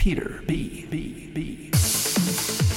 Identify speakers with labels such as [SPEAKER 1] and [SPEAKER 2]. [SPEAKER 1] Peter B. B. B.